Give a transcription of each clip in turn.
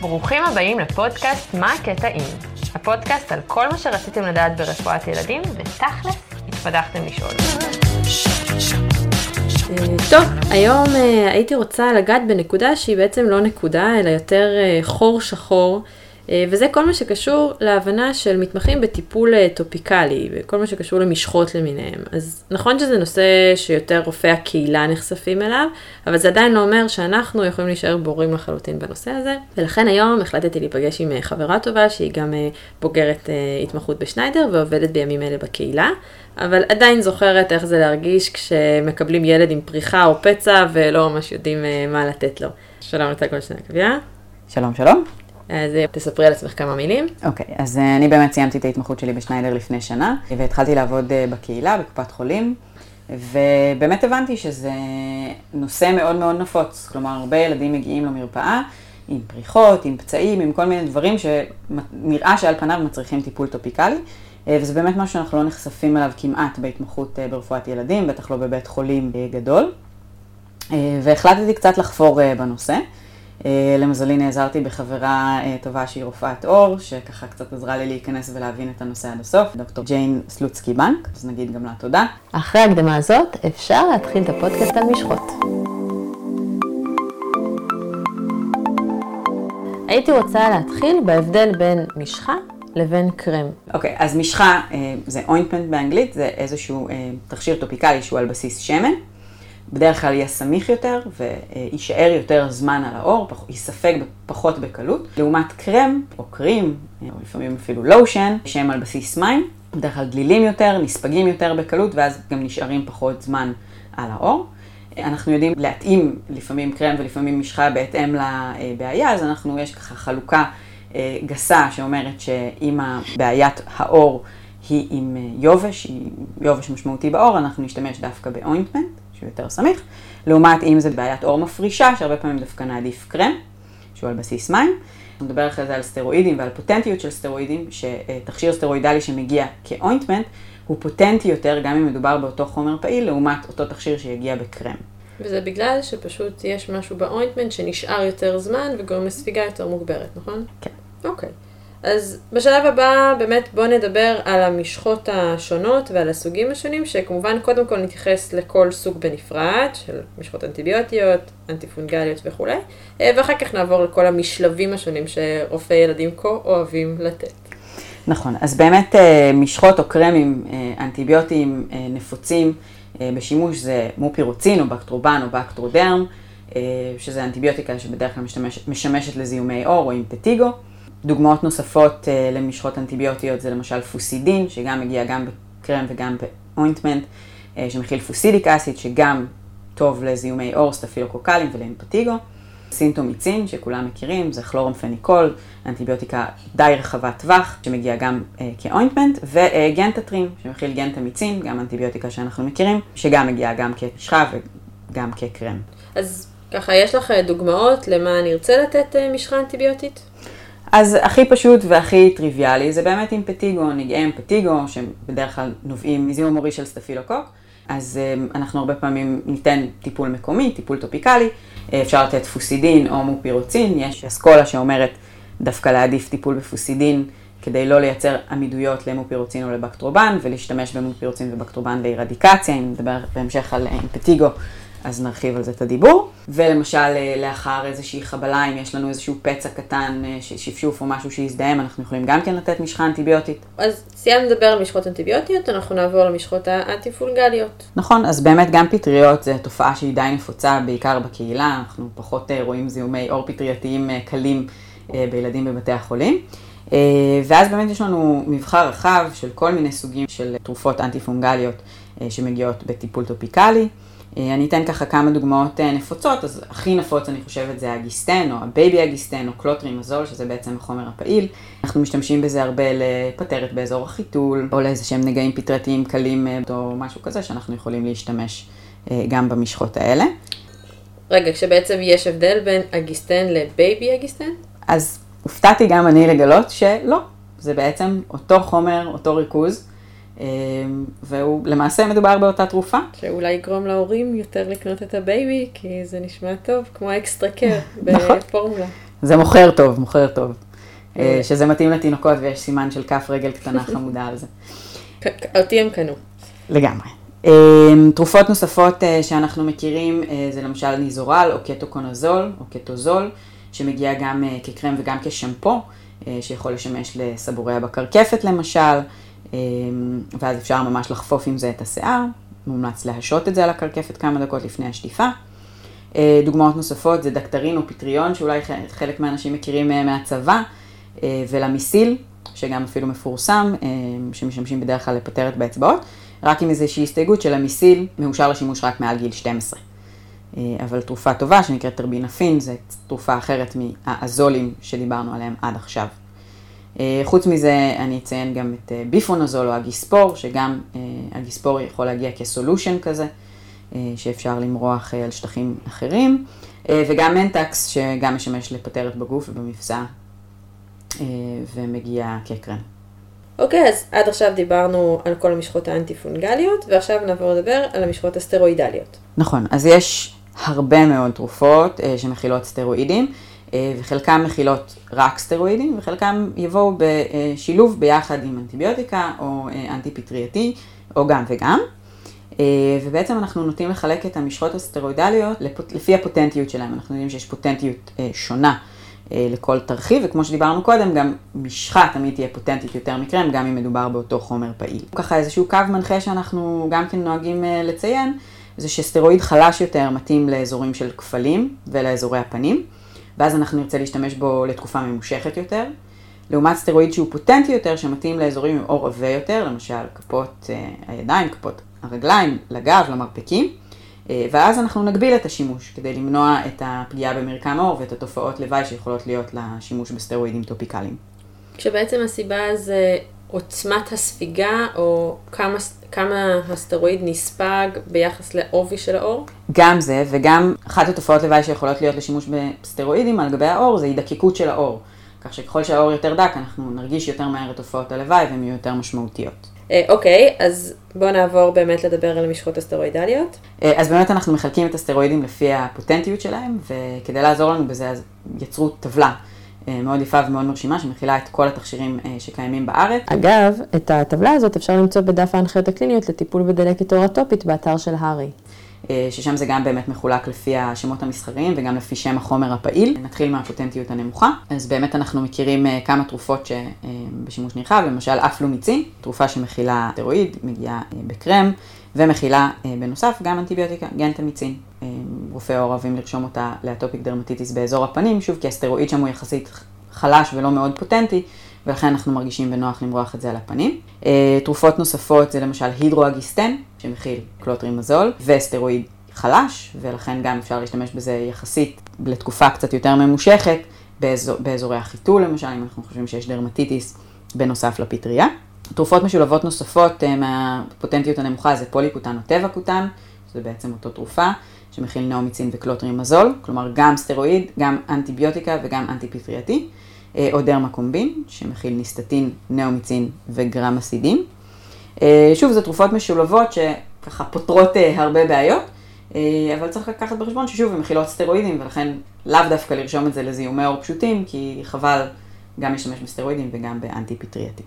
ברוכים הבאים לפודקאסט מה הקטע עם. הפודקאסט על כל מה שרציתם לדעת ברפואת ילדים, ותכלס התביישתם לשאול. טוב, היום אה, הייתי רוצה לגעת בנקודה שהיא בעצם לא נקודה, אלא יותר אה, חור שחור. אה, וזה כל מה שקשור להבנה של מתמחים בטיפול אה, טופיקלי, וכל מה שקשור למשחות למיניהם. אז נכון שזה נושא שיותר רופאי הקהילה נחשפים אליו, אבל זה עדיין לא אומר שאנחנו יכולים להישאר בורים לחלוטין בנושא הזה. ולכן היום החלטתי להיפגש עם אה, חברה טובה, שהיא גם בוגרת התמחות בשניידר ועובדת בימים אלה בקהילה. אבל עדיין זוכרת איך זה להרגיש כשמקבלים ילד עם פריחה או פצע ולא ממש יודעים מה לתת לו. שלום לטל גולדשטיין עקביה. שלום שלום. אז אה, תספרי על עצמך כמה מילים. אוקיי, okay, אז אה, אני באמת סיימתי את ההתמחות שלי בשניידר לפני שנה, והתחלתי לעבוד אה, בקהילה, בקופת חולים, ובאמת הבנתי שזה נושא מאוד מאוד נפוץ. כלומר, הרבה ילדים מגיעים למרפאה עם פריחות, עם פצעים, עם כל מיני דברים שנראה שעל פניו מצריכים טיפול טופיקלי. וזה באמת משהו שאנחנו לא נחשפים אליו כמעט בהתמחות ברפואת ילדים, בטח לא בבית חולים גדול. והחלטתי קצת לחפור בנושא. אה, למזלי נעזרתי בחברה אה, טובה שהיא רופאת עור, שככה קצת עזרה לי להיכנס ולהבין את הנושא עד הסוף, דוקטור ג'יין סלוצקי בנק, אז נגיד גם לה תודה. אחרי ההקדמה הזאת, אפשר להתחיל את הפודקאסט על משחות. הייתי רוצה להתחיל בהבדל בין משחה לבין קרם. אוקיי, okay, אז משחה אה, זה ointment באנגלית, זה איזשהו תכשיר טופיקלי שהוא על בסיס שמן. בדרך כלל יהיה סמיך יותר ויישאר יותר זמן על העור, ייספג פחות בקלות, לעומת קרם או cream, או לפעמים אפילו לושן, שהם על בסיס מים, בדרך כלל דלילים יותר, נספגים יותר בקלות, ואז גם נשארים פחות זמן על העור. אנחנו יודעים להתאים לפעמים קרם ולפעמים משחה בהתאם לבעיה, אז אנחנו, יש ככה חלוקה אה, גסה שאומרת שאם בעיית העור היא עם יובש, היא יובש משמעותי בעור, אנחנו נשתמש דווקא באוינטמנט. שהוא יותר סמיך, לעומת אם זה בעיית עור מפרישה, שהרבה פעמים דווקא נעדיף קרם, שהוא על בסיס מים. נדבר אחרי זה על סטרואידים ועל פוטנטיות של סטרואידים, שתכשיר סטרואידלי שמגיע כאוינטמנט, הוא פוטנטי יותר גם אם מדובר באותו חומר פעיל, לעומת אותו תכשיר שיגיע בקרם. וזה בגלל שפשוט יש משהו באוינטמנט שנשאר יותר זמן וגורם לספיגה יותר מוגברת, נכון? כן. אוקיי. Okay. אז בשלב הבא באמת בואו נדבר על המשחות השונות ועל הסוגים השונים, שכמובן קודם כל נתייחס לכל סוג בנפרד, של משחות אנטיביוטיות, אנטיפונגליות וכולי, אה, ואחר כך נעבור לכל המשלבים השונים שרופאי ילדים כה אוהבים לתת. נכון, אז באמת אה, משחות או קרמים אה, אנטיביוטיים נפוצים בשימוש זה מופירוצין או בקטרובן או בקטרודרם, שזה אנטיביוטיקה שבדרך כלל משמשת, משמשת לזיהומי עור או עם פטיגו. דוגמאות נוספות uh, למשחות אנטיביוטיות זה למשל פוסידין, שגם מגיע גם בקרם וגם ב ointment, uh, שמכיל fusidic acid, שגם טוב לזיהומי עור, סטפילוקוקלים ולאימפטיגו. סינטומיצין, שכולם מכירים, זה כלורמפניקול, אנטיביוטיקה די רחבת טווח, שמגיע גם uh, כ ointment, וגנטטרים, שמכיל גנטמיצין, גם אנטיביוטיקה שאנחנו מכירים, שגם מגיעה גם כמשחה וגם כקרם. אז ככה, יש לך דוגמאות למה נרצה לתת משחה אנטיביוטית? אז הכי פשוט והכי טריוויאלי זה באמת אימפטיגו, נגעי אימפטיגו, שבדרך כלל נובעים מזיהום עורי של סטפילוקוק. אז אמ, אנחנו הרבה פעמים ניתן טיפול מקומי, טיפול טופיקלי, אפשר לתת פוסידין או מופירוצין, יש אסכולה שאומרת דווקא להעדיף טיפול בפוסידין כדי לא לייצר עמידויות למופירוצין או לבקטרובן, ולהשתמש במופירוצין ובקטרובן לארדיקציה, אם נדבר בהמשך על אימפטיגו. אז נרחיב על זה את הדיבור. ולמשל, אה, לאחר איזושהי חבלה, אם יש לנו איזשהו פצע קטן, אה, שפשוף או משהו שיזדהם, אנחנו יכולים גם כן לתת משחה אנטיביוטית. אז סיימנו לדבר על משחות אנטיביוטיות, אנחנו נעבור למשחות האנטיפונגליות. נכון, אז באמת גם פטריות זו תופעה שהיא די נפוצה, בעיקר בקהילה, אנחנו פחות אה, רואים זיהומי עור פטרייתיים קלים בילדים בבתי החולים. ואז באמת יש לנו מבחר רחב של כל מיני סוגים של תרופות אנטיפונגליות שמגיעות בטיפול טופיקלי. אה, אני אתן ככה כמה דוגמאות אה, נפוצות, אז הכי נפוץ אני חושבת זה האגיסטן, או הבייבי אגיסטן, או קלוטרימזול, שזה בעצם החומר הפעיל. אנחנו משתמשים בזה הרבה לפטרת באזור החיתול, או לאיזה שהם נגעים פטרתיים קלים, אה, או משהו כזה, שאנחנו יכולים להשתמש גם במשחות האלה. רגע, כשבעצם יש הבדל בין אגיסטן לבייבי אגיסטן? אז הופתעתי גם אני לגלות שלא, זה בעצם אותו חומר, אותו ריכוז. והוא, למעשה מדובר באותה תרופה. שאולי יגרום להורים יותר לקנות את הבייבי, כי זה נשמע טוב, כמו extra care נכון. בפורמולה. זה מוכר טוב, מוכר טוב. שזה מתאים לתינוקות ויש סימן של כף רגל קטנה חמודה על זה. אותי הם קנו. לגמרי. תרופות נוספות שאנחנו מכירים זה למשל ניזורל או קטוקונזול או קטוזול, שמגיע גם כקרם וגם כשמפו, שיכול לשמש לסבורי בקרקפת למשל, ואז אפשר ממש לחפוף עם זה את השיער, מומלץ להשעות את זה על הקרקפת כמה דקות לפני השטיפה. דוגמאות נוספות זה דקטרין או פטריון, שאולי חלק מהאנשים מכירים מהצבא, ולמיסיל, שגם אפילו מפורסם, שמשמשים בדרך כלל לפטרת באצבעות, רק עם איזושהי הסתייגות שלמיסיל מאושר לשימוש רק מעל גיל 12. אבל תרופה טובה שנקראת טרבינפין, זו תרופה אחרת מהאזולים שדיברנו עליהם עד עכשיו. חוץ מזה אני אציין גם את ביפונזול או אגיספור, שגם אגיספור יכול להגיע כ solution כזה, שאפשר למרוח על שטחים אחרים, וגם מנטקס שגם משמש לפטרת בגוף ובמפסע ומגיע כקרם. אוקיי, אז עד עכשיו דיברנו על כל המשחות האנטי-פונגליות, ועכשיו נעבור לדבר על המשחות הסטרואידליות. נכון, אז יש הרבה מאוד תרופות שמכילות סטרואידים. וחלקם מכילות רק סטרואידים, וחלקם יבואו בשילוב ביחד עם אנטיביוטיקה או אנטי פטרייתי, או גם וגם. ובעצם אנחנו נוטים לחלק את המשחות הסטרואידליות לפי הפוטנטיות שלהם. אנחנו יודעים שיש פוטנטיות שונה לכל תרחיב, וכמו שדיברנו קודם, גם משחה תמיד תהיה פוטנטית יותר מקרם, גם אם מדובר באותו חומר פעיל. ככה איזשהו קו מנחה שאנחנו גם כן נוהגים לציין, זה שסטרואיד חלש יותר מתאים לאזורים של כפלים ולאזורי הפנים. ואז אנחנו נרצה להשתמש בו לתקופה ממושכת יותר. לעומת סטרואיד שהוא פוטנטי יותר, שמתאים לאזורים עם עור עבה יותר, למשל כפות הידיים, כפות הרגליים, לגב, למרפקים, ואז אנחנו נגביל את השימוש כדי למנוע את הפגיעה במרקם העור ואת התופעות לוואי שיכולות להיות לשימוש בסטרואידים טופיקליים. כשבעצם הסיבה זה עוצמת הספיגה, או כמה, כמה הסטרואיד נספג ביחס לעובי של העור? גם זה, וגם אחת התופעות לוואי שיכולות להיות לשימוש בסטרואידים על גבי העור, זה הידקקות של העור. כך שככל שהעור יותר דק, אנחנו נרגיש יותר מהר את תופעות הלוואי והן יהיו יותר משמעותיות. אוקיי, אז בואו נעבור באמת לדבר על המשחות הסטרואידליות. אז באמת אנחנו מחלקים את הסטרואידים לפי הפוטנטיות שלהם, וכדי לעזור לנו בזה, אז יצרו טבלה. מאוד יפה ומאוד מרשימה, שמכילה את כל התכשירים שקיימים בארץ. אגב, את הטבלה הזאת אפשר למצוא בדף ההנחיות הקליניות לטיפול בדלקת עור אטופית באתר של הארי. ששם זה גם באמת מחולק לפי השמות המסחריים וגם לפי שם החומר הפעיל. נתחיל מהפוטנטיות הנמוכה. אז באמת אנחנו מכירים כמה תרופות שבשימוש נרחב, למשל אפלומיצין, תרופה שמכילה סטרואיד, מגיעה בקרם, ומכילה בנוסף גם אנטיביוטיקה, גנטמיצין. רופאים אוהבים לרשום אותה ל atopic dermatitis באזור הפנים, שוב כי הסטרואיד שם הוא יחסית חלש ולא מאוד פוטנטי, ולכן אנחנו מרגישים בנוח למרוח את זה על הפנים. תרופות נוספות זה למשל הידרואגיסטן, שמכיל קלוטרימזול, וסטרואיד חלש, ולכן גם אפשר להשתמש בזה יחסית לתקופה קצת יותר ממושכת, באזור, באזורי החיתול למשל, אם אנחנו חושבים שיש dermatitis בנוסף לפטריה. תרופות משולבות נוספות מהפוטנטיות הנמוכה זה פוליקוטן או טבעקוטן, שזה בעצם אותו תרופה, שמכיל נאומיצין וקלוטרימזול, כלומר גם סטרואיד, גם אנטיביוטיקה וגם אנטי-פטרייתי. או דרמקומבין, שמכיל ניסטטין, נאומיצין וגרמיצידין. שוב, זה תרופות משולבות שככה פותרות הרבה בעיות, אבל צריך לקחת בחשבון ששוב, הן מכילות סטרואידים, ולכן לאו דווקא לרשום את זה לזיהומי עור פשוטים, כי חבל גם להשתמש בסטרואידים וגם באנטי-פטרייתי.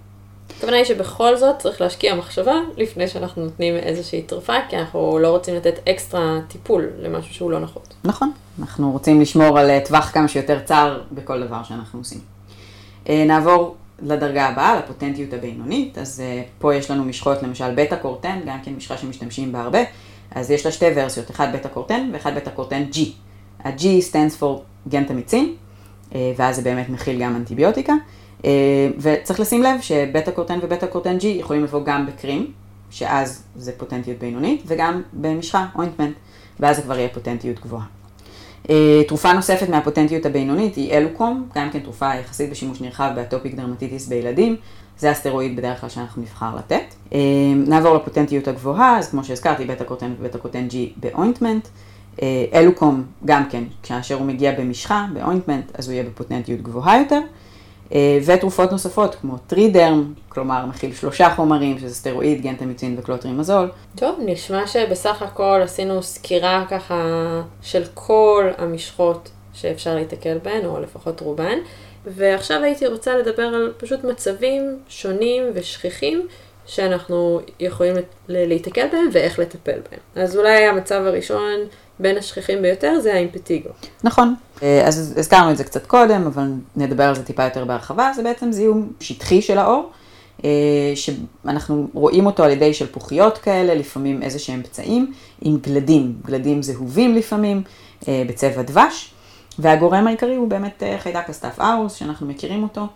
הכוונה היא שבכל זאת צריך להשקיע מחשבה לפני שאנחנו נותנים איזושהי תרופה, כי אנחנו לא רוצים לתת אקסטרה טיפול למשהו שהוא לא נחות. נכון, אנחנו רוצים לשמור על טווח כמה שיותר צר בכל דבר שאנחנו עושים. נעבור לדרגה הבאה, לפוטנטיות הבינונית, אז פה יש לנו משחות, למשל בטא קורטן, גם כן משחה שמשתמשים בה הרבה, אז יש לה שתי ורסיות, אחד בטא קורטן ואחד בטא קורטן G. ה-G stands for גנטמיצין, ואז זה באמת מכיל גם אנטיביוטיקה, וצריך לשים לב שבטא קורטן ובטא קורטן G יכולים לבוא גם ב cream, שאז זה פוטנטיות בינונית, וגם במשחה, ointment, ואז זה כבר יהיה פוטנטיות גבוהה. תרופה נוספת מהפוטנטיות הבינונית היא אלוקום, גם כן תרופה יחסית בשימוש נרחב ב atopic dermatitis בילדים, זה הסטרואיד בדרך כלל שאנחנו נבחר לתת. נעבור לפוטנטיות הגבוהה, אז כמו שהזכרתי, בטא קורטן ובטא קורטן G ב ointment. אלוקום גם כן, כאשר הוא מגיע במשחה, ב ointment, אז הוא יהיה בפוטנטיות גבוהה יותר. ותרופות נוספות כמו טרידרם, כלומר מכיל שלושה חומרים, שזה סטרואיד, גנטמיצין וקלוטרימזול. טוב, נשמע שבסך הכל עשינו סקירה ככה של כל המשחות שאפשר להתקל בהן, או לפחות רובן. ועכשיו הייתי רוצה לדבר על פשוט מצבים שונים ושכיחים שאנחנו יכולים להתקל בהם ואיך לטפל בהם. אז אולי המצב הראשון בין השכיחים ביותר זה האימפטיגו. נכון, אז הזכרנו את זה קצת קודם, אבל נדבר על זה טיפה יותר בהרחבה, זה בעצם זיהום שטחי של העור, שאנחנו רואים אותו על ידי שלפוחיות כאלה, לפעמים איזה שהם פצעים, עם גלדים, גלדים זהובים לפעמים, בצבע דבש. והגורם העיקרי הוא באמת חיידק ה staph aureus, שאנחנו מכירים אותו.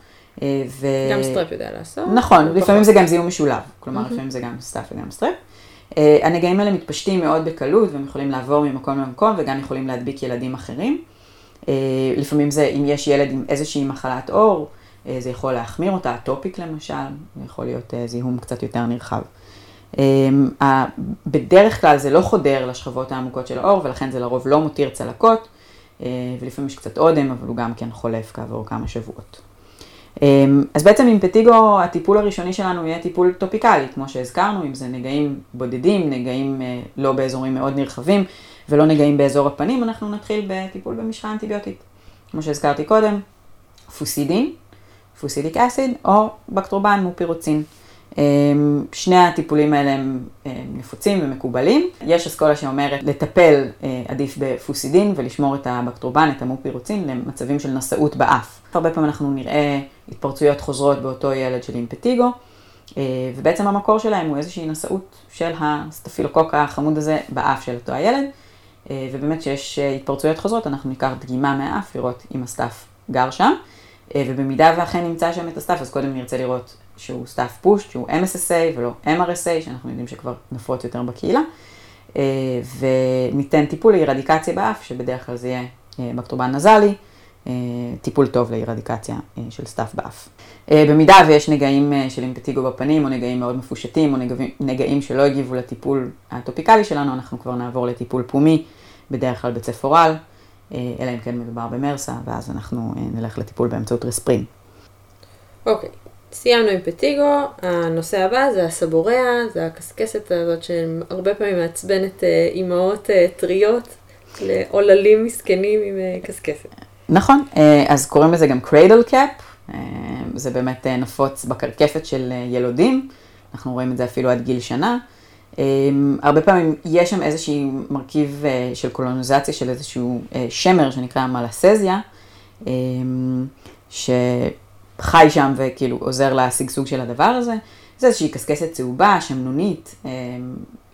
ו... גם strep יודע לעשות. נכון, לפעמים זה גם זיהום משולב, כלומר mm-hmm. לפעמים זה גם staph וגם strep. הנגעים האלה מתפשטים מאוד בקלות והם יכולים לעבור ממקום למקום וגם יכולים להדביק ילדים אחרים. לפעמים זה, אם יש ילד עם איזושהי מחלת עור, זה יכול להחמיר אותה, atopic למשל, זה יכול להיות זיהום קצת יותר נרחב. בדרך כלל זה לא חודר לשכבות העמוקות של העור ולכן זה לרוב לא מותיר צלקות. ולפעמים יש קצת אודם, אבל הוא גם כן חולף כעבור כמה שבועות. אז בעצם אימפטיגו הטיפול הראשוני שלנו יהיה טיפול טופיקלי, כמו שהזכרנו, אם זה נגעים בודדים, נגעים לא באזורים מאוד נרחבים ולא נגעים באזור הפנים, אנחנו נתחיל בטיפול במשחה אנטיביוטית. כמו שהזכרתי קודם, פוסידין, fusidic acid, או בקטרובן מופירוצין. שני הטיפולים האלה הם נפוצים ומקובלים. יש אסכולה שאומרת לטפל עדיף בפוסידין ולשמור את הבקטרובן, את המופירוצין, למצבים של נשאות באף. הרבה פעמים אנחנו נראה התפרצויות חוזרות באותו ילד של אימפטיגו, ובעצם המקור שלהם הוא איזושהי נשאות של הסטפילוקוק החמוד הזה באף של אותו הילד, ובאמת כשיש התפרצויות חוזרות אנחנו ניקח דגימה מהאף לראות אם ה staph גר שם, ובמידה ואכן נמצא שם את ה staph אז קודם נרצה לראות שהוא staph פשוט, שהוא MSSA ולא MRSA, שאנחנו יודעים שכבר נפוץ יותר בקהילה, וניתן טיפול לארדיקציה באף, שבדרך כלל זה יהיה בקטרובן נזלי, טיפול טוב לארדיקציה של staph באף. במידה ויש נגעים של אימפטיגו בפנים, או נגעים מאוד מפושטים, או נגעים שלא הגיבו לטיפול הטופיקלי שלנו, אנחנו כבר נעבור לטיפול פומי, בדרך כלל בצפורל, אלא אם כן מדובר במרסה, ואז אנחנו נלך לטיפול באמצעות רספרים. אוקיי, okay. סיימנו אימפטיגו, הנושא הבא זה הסבוריאה, זה הקסקסת הזאת שהרבה פעמים מעצבנת אימהות טריות לעוללים מסכנים עם קסקסת. נכון, אז קוראים לזה גם cradle cap, זה באמת נפוץ בקרקפת של ילודים, אנחנו רואים את זה אפילו עד גיל שנה. הרבה פעמים יש שם איזשהי מרכיב של קולוניזציה של איזשהו שמר שנקרא Malassezia, ש... חי שם וכאילו עוזר לשגשוג של הדבר הזה. זה איזושהי קסקסת צהובה, שמנונית,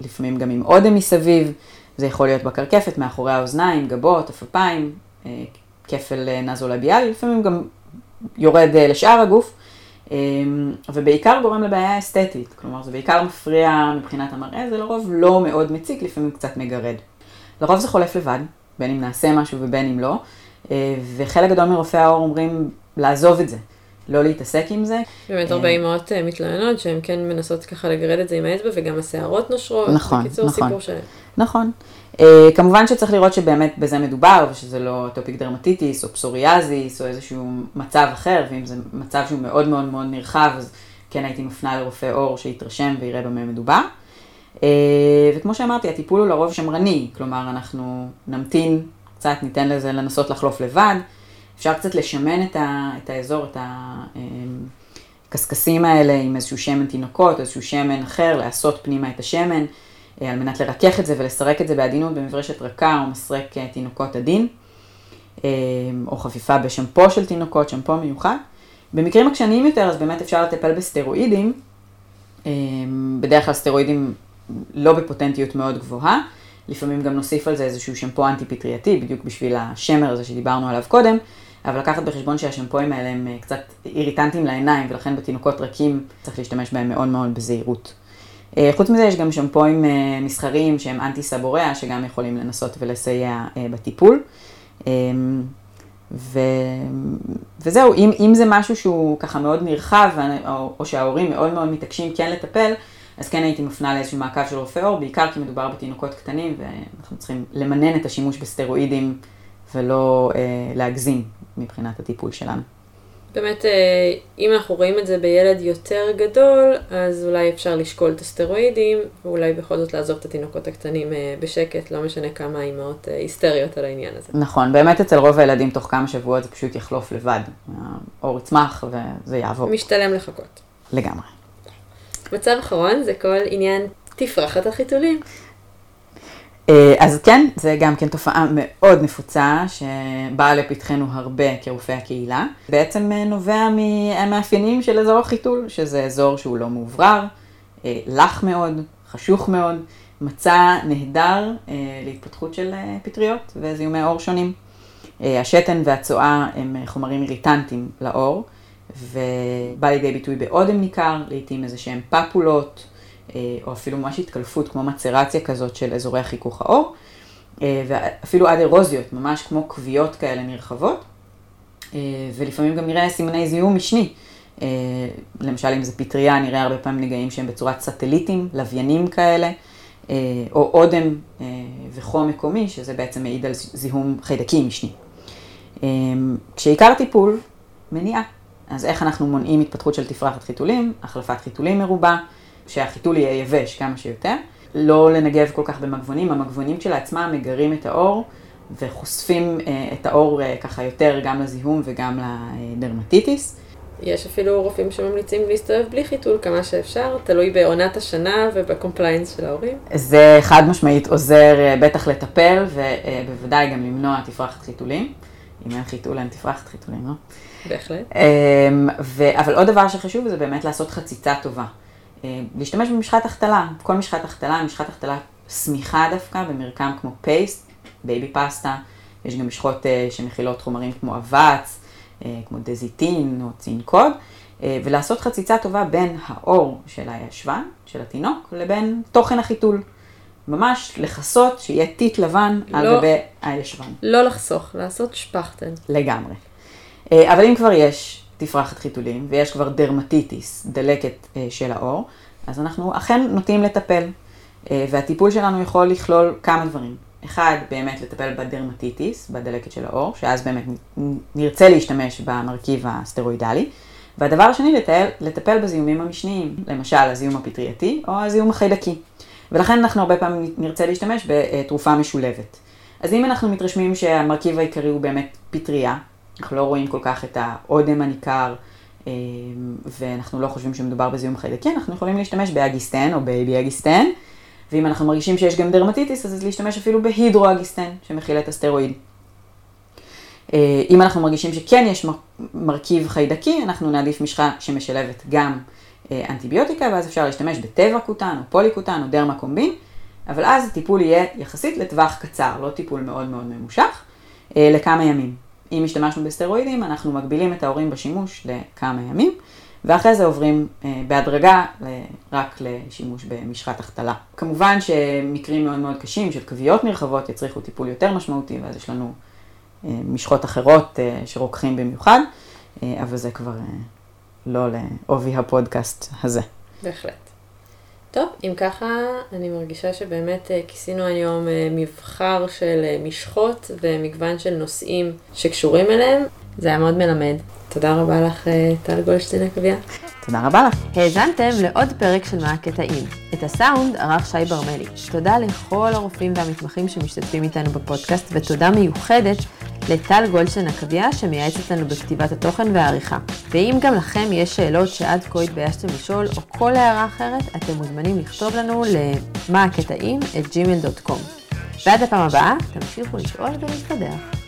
לפעמים גם עם אודם מסביב, זה יכול להיות בקרקפת, מאחורי האוזניים, גבות, עפפיים, כפל נזולביאלי, לפעמים גם יורד לשאר הגוף, ובעיקר גורם לבעיה אסתטית, כלומר זה בעיקר מפריע מבחינת המראה, זה לרוב לא מאוד מציק, לפעמים קצת מגרד. לרוב זה חולף לבד, בין אם נעשה משהו ובין אם לא, וחלק גדול מרופאי העור אומרים לעזוב את זה. לא להתעסק עם זה. באמת הרבה אימהות מתלוננות שהן כן מנסות ככה לגרד את זה עם האצבע וגם השערות נושרות. נכון, בקיצור, נכון. סיפור שלם. נכון. כמובן שצריך לראות שבאמת בזה מדובר ושזה לא atopic dermatitis או פסוריאזיס או איזשהו מצב אחר, ואם זה מצב שהוא מאוד מאוד מאוד נרחב, אז כן הייתי מפנה לרופא עור שיתרשם ויראה במה מדובר. וכמו שאמרתי, הטיפול הוא לרוב שמרני, כלומר אנחנו נמתין קצת, ניתן לזה לנסות לחלוף לבד. אפשר קצת לשמן את, ה, את האזור, את הקשקשים האלה עם איזשהו שמן תינוקות, איזשהו שמן אחר, לעשות פנימה את השמן, על מנת לרכך את זה ולסרק את זה בעדינות במברשת רכה או מסרק תינוקות עדין, או חפיפה בשמפו של תינוקות, שמפו מיוחד. במקרים עקשניים יותר, אז באמת אפשר לטפל בסטרואידים, בדרך כלל סטרואידים לא בפוטנטיות מאוד גבוהה, לפעמים גם נוסיף על זה איזשהו שמפו אנטי-פטרייתי, בדיוק בשביל השמר הזה שדיברנו עליו קודם, אבל לקחת בחשבון שהשמפואים האלה הם קצת איריטנטים לעיניים, ולכן בתינוקות רכים צריך להשתמש בהם מאוד מאוד בזהירות. חוץ מזה יש גם שמפואים מסחריים שהם אנטי סבוריאה, שגם יכולים לנסות ולסייע בטיפול. ו... וזהו, אם, אם זה משהו שהוא ככה מאוד נרחב, או, או שההורים מאוד מאוד מתעקשים כן לטפל, אז כן הייתי מפנה לאיזשהו מעקב של רופא עור, בעיקר כי מדובר בתינוקות קטנים, ואנחנו צריכים למנן את השימוש בסטרואידים ולא אה, להגזים מבחינת הטיפול שלנו. באמת, אה, אם אנחנו רואים את זה בילד יותר גדול, אז אולי אפשר לשקול את הסטרואידים, ואולי בכל זאת לעזוב את התינוקות הקטנים אה, בשקט, לא משנה כמה אימהות אה, היסטריות על העניין הזה. נכון, באמת אצל רוב הילדים תוך כמה שבועות זה פשוט יחלוף לבד. האור יצמח וזה יעבור. משתלם לחכות. לגמרי. מצב אחרון זה כל עניין תפרחת החיתולים. אה, אז כן, זה גם כן תופעה מאוד נפוצה שבאה לפתחנו הרבה כרופאי הקהילה. בעצם אה, נובע מהמאפיינים של אזור החיתול, שזה אזור שהוא לא מאוברר, אה, לח מאוד, חשוך מאוד, מצע נהדר להתפתחות של פטריות וזיהומי עור שונים. השתן והצואה הם חומרים איריטנטיים לעור, ובא לידי ביטוי באודם ניכר, לעיתים איזה שהם פפולות. אה, או אפילו ממש התקלפות, כמו מצרציה כזאת של אזורי החיכוך העור, אה, ואפילו עד אירוזיות, ממש כמו כוויות כאלה נרחבות, אה, ולפעמים גם נראה סימני זיהום משני. למשל, אם זה פטריה, נראה הרבה פעמים נגעים שהם בצורת סטליטים, לוויינים כאלה, או אודם וחום מקומי, שזה בעצם מעיד על זיהום חיידקי משני. כשעיקר הטיפול, מניעה. אז איך אנחנו מונעים התפתחות של תפרחת חיתולים, החלפת חיתולים מרובה, שהחיתול יהיה יבש כמה שיותר. לא לנגב כל כך במגבונים, המגבונים כשלעצמם מגרים את העור וחושפים אה, את העור אה, ככה יותר גם לזיהום וגם לדרמטיטיס. יש אפילו רופאים שממליצים להסתובב בלי חיתול כמה שאפשר, תלוי בעונת השנה וב compliance של ההורים. זה חד משמעית עוזר אה, בטח לטפל ובוודאי גם למנוע תפרחת חיתולים. אם אין חיתול אין תפרחת חיתולים, לא? בהחלט. ו... אבל עוד דבר שחשוב זה באמת לעשות חציצה טובה. אה, להשתמש במשחת החתלה, כל משחת החתלה, משחת החתלה סמיכה דווקא, במרקם כמו paste, בייבי פסטה, יש גם משחות אה, שמכילות חומרים כמו אבץ, אה, כמו דסיטין או צינקוד, ולעשות חציצה טובה בין העור של הישבן, של התינוק, לבין תוכן החיתול. ממש לכסות שיהיה טיט לבן לא, על גבי הישבן. לא לחסוך, לעשות שפכטן. לגמרי. אבל אם כבר יש תפרחת חיתולים, ויש כבר דרמטיטיס, דלקת אה, של העור, אז אנחנו אכן נוטים לטפל. אה, והטיפול שלנו יכול לכלול כמה דברים. אחד, באמת לטפל בדרמטיטיס, בדלקת של העור, שאז באמת נרצה להשתמש במרכיב הסטרואידלי. והדבר השני, לטפל, לטפל בזיהומים המשניים, למשל הזיהום הפטרייתי או הזיהום החיידקי. ולכן אנחנו הרבה פעמים נרצה להשתמש בתרופה משולבת. אז אם אנחנו מתרשמים שהמרכיב העיקרי הוא באמת פטריה, אנחנו לא רואים כל כך את האודם הניכר, אה, ואנחנו לא חושבים שמדובר בזיהום חיידקי, אנחנו יכולים להשתמש באגיסטן או בייבי אגיסטן, ואם אנחנו מרגישים שיש גם דרמטיטיס, אז להשתמש אפילו בהידרואגיסטן, שמכיל את הסטרואיד. אה, אם אנחנו מרגישים שכן יש מרכיב חיידקי, אנחנו נעדיף משחה שמשלבת גם אה, אנטיביוטיקה, ואז אפשר להשתמש בטבע קוטן, או פוליקוטן, או דרמה קומבין, אבל אז הטיפול יהיה יחסית לטווח קצר, לא טיפול מאוד מאוד ממושך, לכמה ימים. אם השתמשנו בסטרואידים, אנחנו מגבילים את ההורים בשימוש לכמה ימים, ואחרי זה עוברים אה, בהדרגה רק לשימוש במשחת החתלה. כמובן שמקרים מאוד מאוד קשים של כוויות נרחבות יצריכו טיפול יותר משמעותי, ואז יש לנו אה, משחות אחרות אה, שרוקחים במיוחד, אבל זה כבר לא לעובי הפודקאסט הזה. בהחלט. טוב, אם ככה, אני מרגישה שבאמת אה, כיסינו היום אה, מבחר של אה, משחות ומגוון של נושאים שקשורים אליהם. זה היה מאוד מלמד. תודה רבה לך, טל גולדשטיין עקביה. תודה רבה לך. האזנתם לעוד פרק של מה הקטעים. את הסאונד ערך שי ברמלי. תודה לכל הרופאים והמתמחים שמשתתפים איתנו בפודקאסט, ותודה מיוחדת לטל גולדשטיין עקביה, שמייעצת לנו בכתיבת התוכן והעריכה. ואם גם לכם יש שאלות שעד כה התביישתם לשאול, או כל הערה אחרת, אתם מוזמנים לכתוב לנו למה הקטעים את gmail.com. ועד הפעם הבאה, תמשיכו לשאול ולהסתדר.